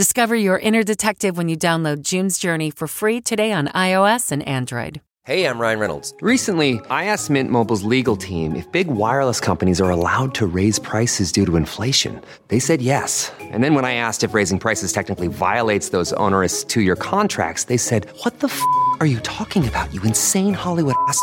Discover your inner detective when you download June's Journey for free today on iOS and Android. Hey, I'm Ryan Reynolds. Recently, I asked Mint Mobile's legal team if big wireless companies are allowed to raise prices due to inflation. They said yes. And then when I asked if raising prices technically violates those onerous two year contracts, they said, What the f are you talking about, you insane Hollywood ass?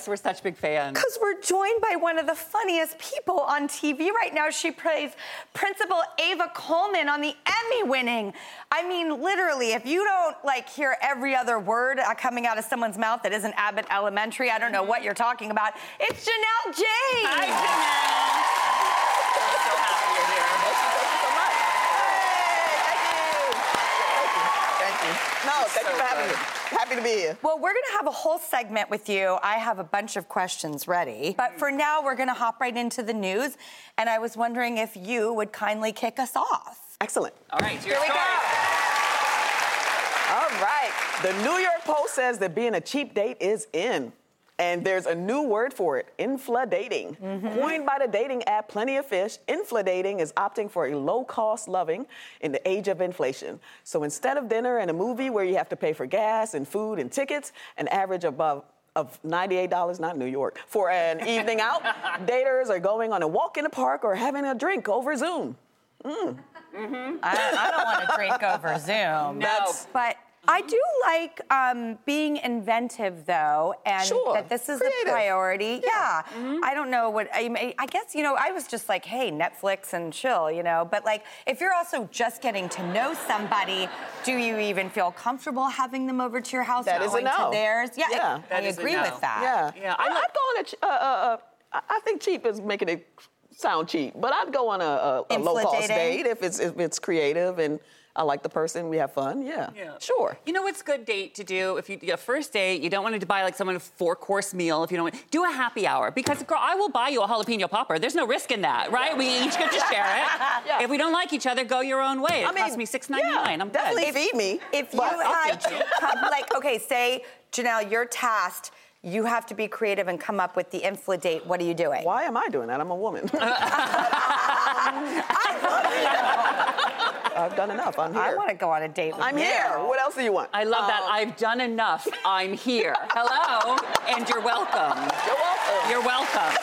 lucky us. We're such big fans. Because we're joined by one of the funniest people on TV right now. She plays Principal Ava Coleman on the Emmy winning. I mean, literally, if you don't like hear every other word uh, coming out of someone's mouth that isn't Abbott Elementary, I don't know what you're talking about. It's Janelle James. Hi, Janelle. so happy you're here. Thank you. No, thank you for having me. Happy to be here. Well, we're going to have a whole segment with you. I have a bunch of questions ready. Mm. But for now, we're going to hop right into the news. And I was wondering if you would kindly kick us off. Excellent. All right, Here we go. All right. The New York Post says that being a cheap date is in. And there's a new word for it, infladating. Coined by the dating app Plenty of Fish, infladating is opting for a low cost loving in the age of inflation. So instead of dinner and a movie where you have to pay for gas and food and tickets, an average above of $98, not New York, for an evening out, daters are going on a walk in the park or having a drink over Zoom. Mm. Mm-hmm. I, I don't want to drink over Zoom. No. But I do like um, being inventive, though, and Sure. that this is Creative. a priority. Yeah. I don't know what I mean. I guess you know. I was just like, hey, Netflix and chill, you know. But like, if you're also just getting to know somebody, do you even feel comfortable having them over to your house? That or is a going no. to theirs? Yeah, Yeah. I, I agree no. with that. Yeah. Yeah, I, I like- I'd go on a. ch- Uh, uh, uh, I I think cheap is making it sound cheap, but I'd go on a, a, a low cost date if it's if it's creative and I like the person, we have fun. Yeah. Yeah. Sure. You know what's a good date to do if you a first date? You don't want to buy like someone a four course meal. If you don't want, do a happy hour because girl, I will buy you a jalapeno popper. There's no risk in that, right? We each get to share it. Yeah. If we don't like each other, go your own way. It I mean, costs me six ninety nine. yeah, I'm definitely good. feed me. If you had feed you. to come, like, okay, say, Janelle, you're tasked. You have to be creative and come up with the infladate. What are you doing? Why am I doing that? I'm a woman. I've done enough. I'm here. I want to go on a date with you. I'm you. here. What else do you want? I love that. Um, I've done enough. I'm here. Hello, and you're welcome. You're welcome. You're welcome.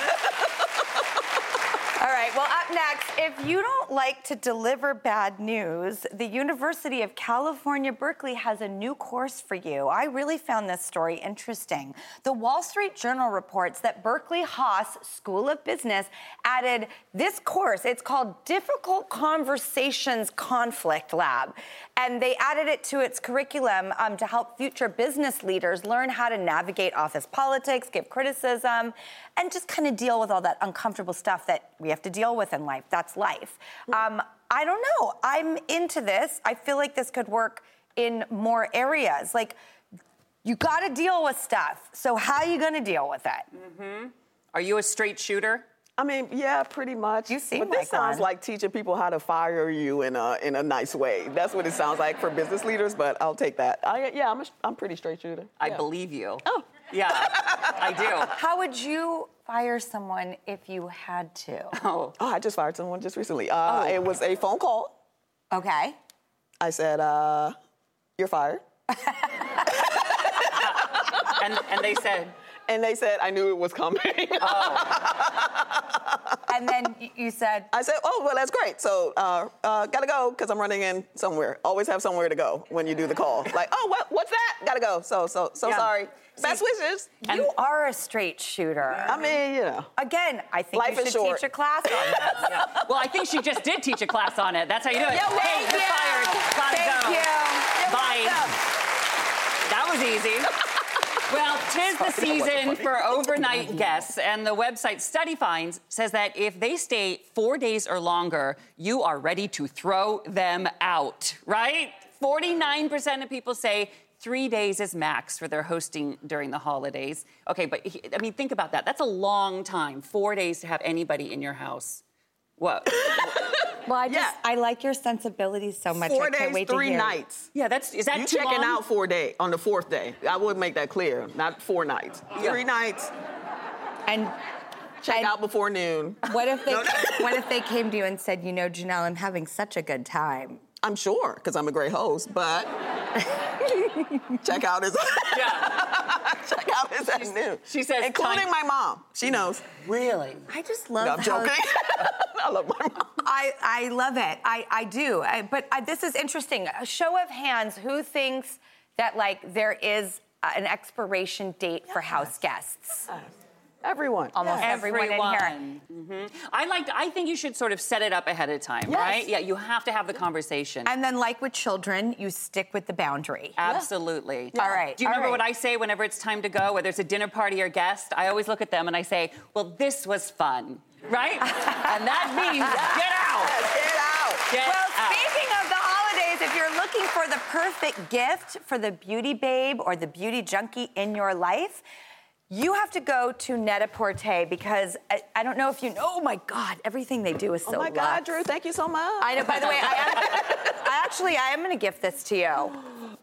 Right, well, up next, if you don't like to deliver bad news, the University of California, Berkeley has a new course for you. I really found this story interesting. The Wall Street Journal reports that Berkeley Haas School of Business added this course. It's called Difficult Conversations Conflict Lab. And they added it to its curriculum um, to help future business leaders learn how to navigate office politics, give criticism, and just kind of deal with all that uncomfortable stuff that we have to deal with in life. That's life. Um, I don't know. I'm into this. I feel like this could work in more areas. Like, you got to deal with stuff. So, how are you going to deal with it? Are you a straight shooter? I mean, yeah, pretty much. You seem but this like sounds one. like teaching people how to fire you in a in a nice way. That's what it sounds like for business leaders. But I'll take that. I, yeah, I'm a, I'm pretty straight shooter. I Yeah. believe you. Oh. Yeah, I do. How would you fire someone if you had to? Oh. Oh, I just fired someone just recently. Uh, It was a phone call. Okay. I said, uh, "You're fired." and, and they said, And they said, I knew it was coming. And then you said, I said, oh, well, that's great. So, uh, uh, gotta go because I'm running in somewhere. Always have somewhere to go when you do the call. Like, oh, what, what's that? Gotta go. So, so, so Yeah. sorry. Best wishes. you are a straight shooter. I mean, you know. Again, I think Life you is should short. teach a class on that. yeah. well, I think she just did teach a class on it. That's how you do it. Yeah, hey, thank you're you. fired. Gotta Thank go. you. Bye. That was easy. Well, tis the season for overnight guests, and the website Study Finds says that if they stay four days or longer, you are ready to throw them out, right? 49% of people say three days is max for their hosting during the holidays. Okay, but he- I mean, think about that. That's a long time, four days to have anybody in your house. What? Well, I just, Yeah. I like your sensibilities so much. Four I can't days, wait three to hear. nights. yeah, that's is that You too checking long? out four day on the fourth day. I would make that clear. Not four nights. Yeah. Three nights. And Check And- out before noon. what if they, No, no. what if they came to you and said, you know, Janelle, I'm having such a good time. I'm sure because I'm a great host, but check out is Yeah. check out is at noon. she says including time- my mom. She knows. Really? I just love No, I'm how joking. I love my mom. I, I love it. I, I do. I, but I, this is interesting. A show of hands, who thinks that like there is uh, an expiration date for house guests? Everyone. Almost everyone, in here. Mhm. I like. I think you should sort of set it up ahead of time, right? Yeah, you have to have the conversation. And then, like with children, you stick with the boundary. Absolutely. All right, Do you all remember right. what I say whenever it's time to go, whether it's a dinner party or guest? I always look at them and I say, "Well, this was fun, right?" and that means get out. Get out. Get Well, out. speaking of the holidays, if you're looking for the perfect gift for the beauty babe or the beauty junkie in your life, you have to go to Net-a-Porter because I, I don't know if you know. Oh my God, everything they do is so Oh my luxe. God, Drew, thank you so much. I know. By the way, I, am, I actually I am going to gift this to you.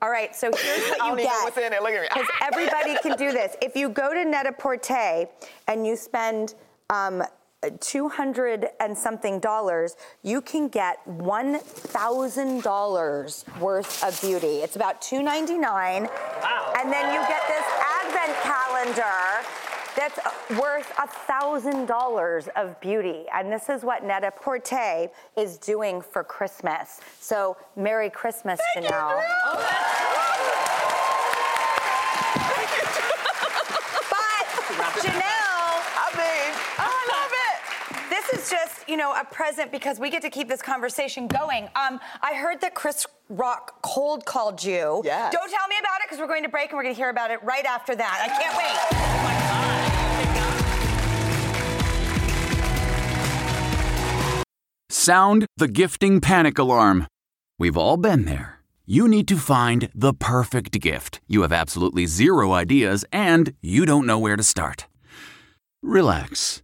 All right. So here's what I you don't get. even know what's in it. Look at me. Because everybody can do this. If you go to Net-a-Porter and you spend um, 200 and something dollars, you can get $1,000 worth of beauty. It's about $2.99. Wow. And then you get this advent calendar that's worth $1,000 of beauty. And this is what Net-a-Porter is doing for Christmas. So Merry Christmas, Janelle. Oh, But Janelle, I mean, I love it. this is just, you know, a present because we get to keep this conversation going. Um, I heard that Chris Rock cold called you. Yes. Don't tell me about it because we're going to break and we're going to hear about it right after that. I can't wait. Sound the gifting panic alarm. We've all been there. You need to find the perfect gift. You have absolutely zero ideas and you don't know where to start. Relax.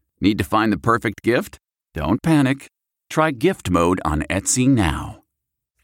Need to find the perfect gift? Don't panic. Try Gift Mode on Etsy now.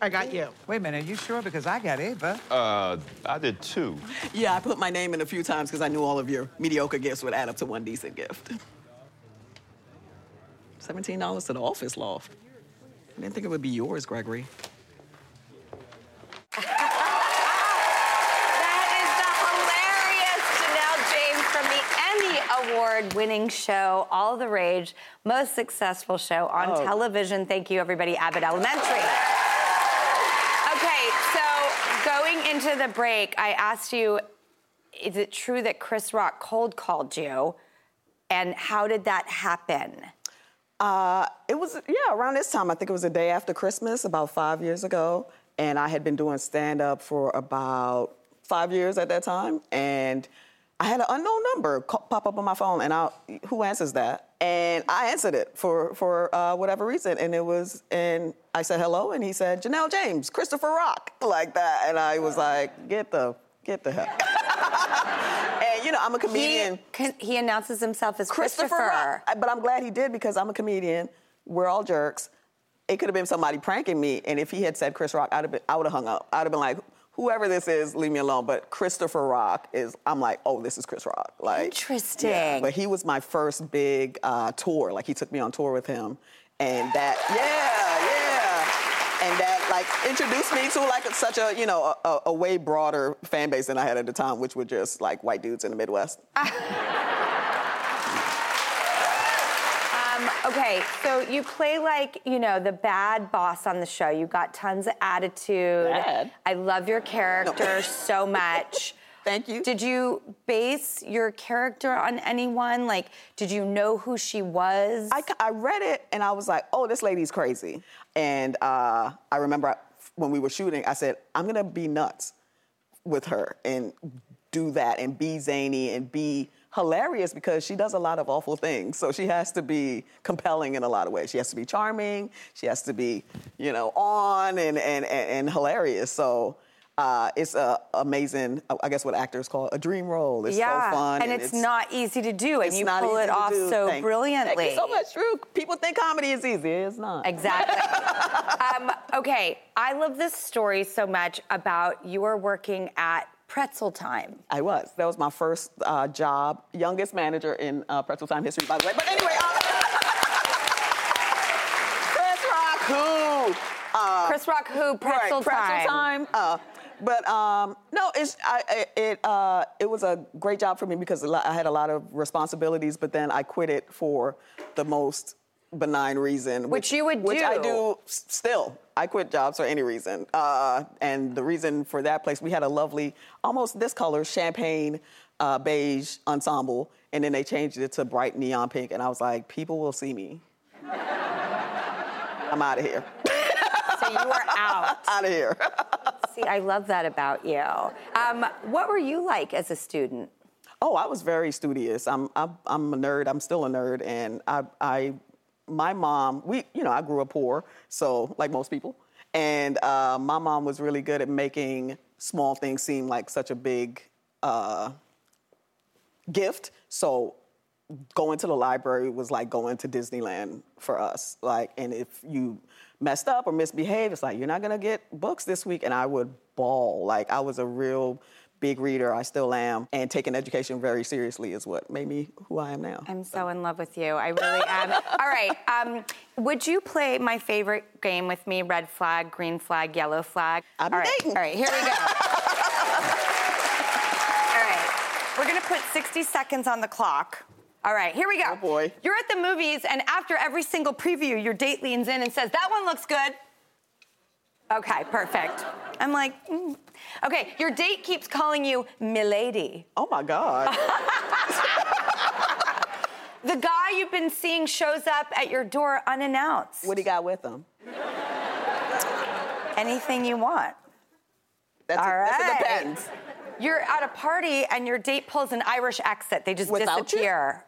I got you. Wait a minute, are you sure? Because I got Ava. Uh, I did two. Yeah, I put my name in a few times because I knew all of your mediocre gifts would add up to one decent gift. $17 to the office loft. I didn't think it would be yours, Gregory. That is the hilarious Janelle James from the Emmy Award winning show, All the Rage, most successful show on Oh. television. Thank you, everybody, Abbott Elementary. Going into the break, I asked you, is it true that Chris Rock cold called you? And how did that happen? Uh, it was, yeah, around this time. I think it was the day after Christmas, about five years ago. And I had been doing stand up for about five years at that time. And I had an unknown number pop up on my phone. And I, who answers that? And I answered it for, for uh, whatever reason. And it was, and I said hello. And he said, Janelle James, Christopher Rock, like that. And I was like, get the, get the hell. and, you know, I'm a comedian. He, he announces himself as Christopher Christopher. Rock. But I'm glad he did because I'm a comedian. We're all jerks. It could have been somebody pranking me, and if he had said Chris Rock, I'd have been, I would have hung up. I'd have been like, whoever this is, leave me alone. But Christopher Rock is, I'm like, oh, this is Chris Rock. Like, Interesting. yeah. But he was my first big uh, tour. Like he took me on tour with him, and that, yeah, yeah, and that like introduced me to like such a you know a, a, a way broader fan base than I had at the time, which were just like white dudes in the Midwest. Um, okay, so you play like, you know, the bad boss on the show. You got tons of attitude. Bad? I love your character so much. Thank you. Did you base your character on anyone? Like, did you know who she was? I, I read it and I was like, oh, this lady's crazy. And uh, I remember when we were shooting, I said, I'm gonna be nuts with her and do that and be zany and be hilarious because she does a lot of awful things. So she has to be compelling in a lot of ways. She has to be charming. She has to be, you know, on and and and, and hilarious. So. Uh, it's a amazing, I guess what actors call a dream role. It's yeah, so fun. and, it's, not easy to do, and it's you not pull it off do. so Thank- brilliantly. Thank you so much, Drew. People think comedy is easy. It's not. Exactly. um, okay, I love this story so much about you were working at Pretzel Time. I was. That was my first uh, job, youngest manager in uh, Pretzel Time history, by the way. But anyway, uh, Chris Rock, who? Uh, Chris Rock, who? Pretzel right, Pretzel Time. Time. Uh, but um, no, it's I, I- it uh, it was a great job for me because I had a lot of responsibilities. But then I quit it for the most benign reason, Which you would do. which I do. do still. I quit jobs for any reason, uh, and the reason for that place, we had a lovely, almost this color, champagne uh, beige ensemble, and then they changed it to bright neon pink, and I was like, people will see me. I'm out of here. So you are out. out of here. See, I love that about you. Um, what were you like as a student? Oh, I was very studious. I'm, I'm, I'm a nerd. I'm still a nerd, and I, I, my mom, we, you know, I grew up poor, so like most people, and uh, my mom was really good at making small things seem like such a big uh, gift. So going to the library was like going to Disneyland for us. Like, and if you messed up or misbehaved, it's like you're not gonna get books this week, and I would bawl. Like I was a real big reader. I still am, and taking education very seriously is what made me who I am now. I'm so in love with you. I really am. All right. Um, would you play my favorite game with me? Red flag, green flag, yellow flag. I've All right. dating. All right. Here we go. All right. We're gonna put 60 seconds on the clock. All right, here we go. Oh, boy. You're at the movies, and after every single preview, your date leans in and says, That one looks good. Okay, perfect. I'm like, mm. okay, your date keeps calling you Milady. Oh my God. The guy you've been seeing shows up at your door unannounced. what he got with him? Anything you want. That's All a, that's a depends. You're at a party and your date pulls an Irish exit. They just Without you? disappear.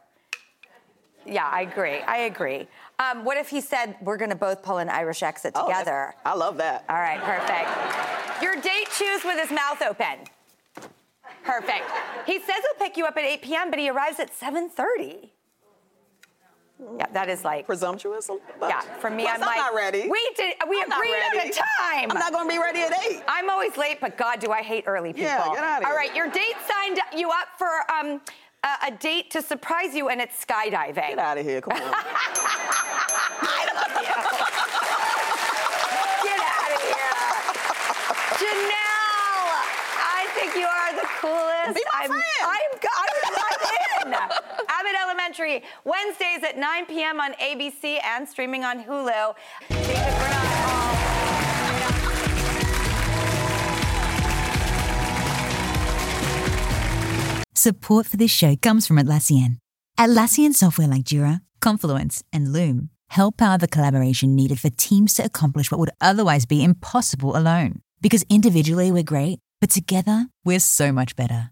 Yeah, I agree. I agree. Um, what if he said, We're gonna both pull an Irish exit Oh, together? I love that. All right, perfect. Your date chews with his mouth open. Perfect. He says he'll pick you up at 8 p.m., but he arrives at 7:30. Yeah, that is like presumptuous. Yeah, for me, Plus, I'm like not ready. We did. We I'm agreed on a time. I'm not gonna be ready at eight. I'm always late, but God, do I hate early people. Yeah, get outta All here. right, your date signed you up for um, a, a date to surprise you, and it's skydiving. Get out of here. Come on. Get out of here. Janelle, I think you are the coolest. Be my I'm, friend. I'm, I'm, I'm in. Abbott Elementary, Wednesdays at 9 p.m. on ABC and streaming on Hulu. David Bernard, all- Support for this show comes from Atlassian. Atlassian software like Jira, Confluence, and Loom help power the collaboration needed for teams to accomplish what would otherwise be impossible alone. Because individually we're great, but together we're so much better.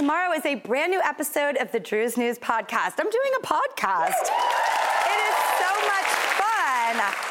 Tomorrow is a brand new episode of the Drew's News podcast. I'm doing a podcast. it is so much fun.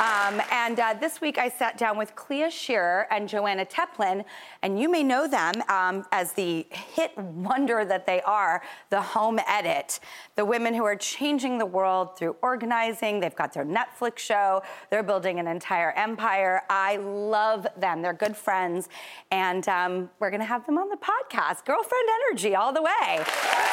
Um, and uh, this week I sat down with Clea Shearer and Joanna Teplin, and you may know them um, as the hit wonder that they are, the Home Edit. The women who are changing the world through organizing. They've got their Netflix show. They're building an entire empire. I love them. They're good friends, and um, we're going to have them on the podcast. Girlfriend energy all the way.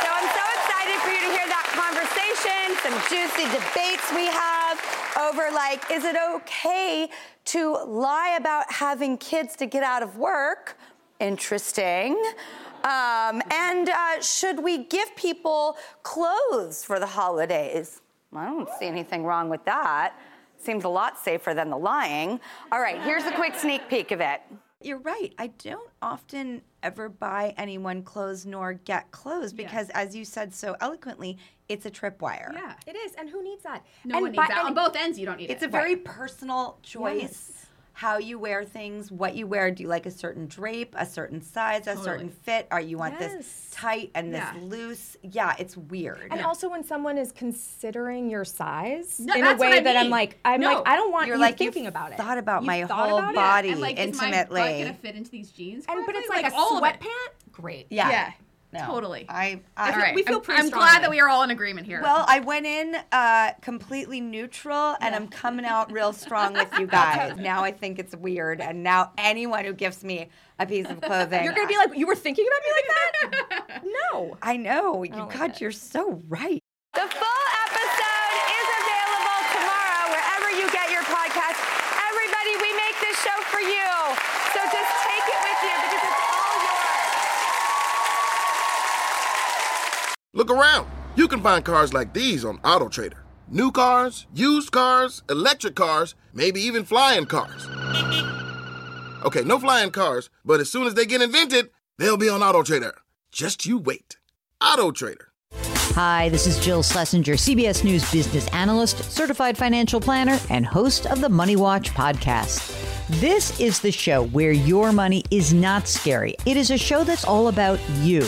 So I'm so excited for you to hear that conversation. Some juicy debates we have over like, is it okay to lie about having kids to get out of work? Interesting. Um, and uh, should we give people clothes for the holidays? I don't see anything wrong with that. Seems a lot safer than the lying. All right, here's a quick sneak peek of it. You're right. I don't often ever buy anyone clothes nor get clothes because, as you said so eloquently, it's a tripwire. Yeah, it is. And who needs that? No and one needs by- that. On both ends, you don't need It's it. It's a very personal choice. Yes. How you wear things, what you wear. Do you like a certain drape, a certain size, a certain fit? Are you want Yes. this tight and this Yeah. loose? Yeah, it's weird. And also when someone is considering your size No, in a way I that I'm like, I'm No. like, I don't want You're you like, thinking about it. thought about You've my thought whole about body and like, is my intimately. butt gonna fit into these jeans? And but it's correctly? like, a all of it. sweatpant. Great. Yeah. Yeah. No. Totally. I, I I feel- we feel I'm- pretty I'm strongly. glad that we are all in agreement here. Well, I went in uh, completely neutral, and I'm coming out real strong with you guys. now I think it's weird, and now anyone who gives me a piece of clothing, You're gonna be like, you were thinking about me like that? no. I know. You, like God, it. you're so right. The full episode is available tomorrow wherever you get your podcast. Everybody, we make this show for you. So just take it with you because it's all yours. Look around. You can find cars like these on AutoTrader. New cars, used cars, electric cars, maybe even flying cars. Okay, no flying cars, but as soon as they get invented, they'll be on AutoTrader. Just you wait. AutoTrader. Hi, this is Jill Schlesinger, CBS News business analyst, certified financial planner, and host of the Money Watch podcast. This is the show where your money is not scary. It is a show that's all about you.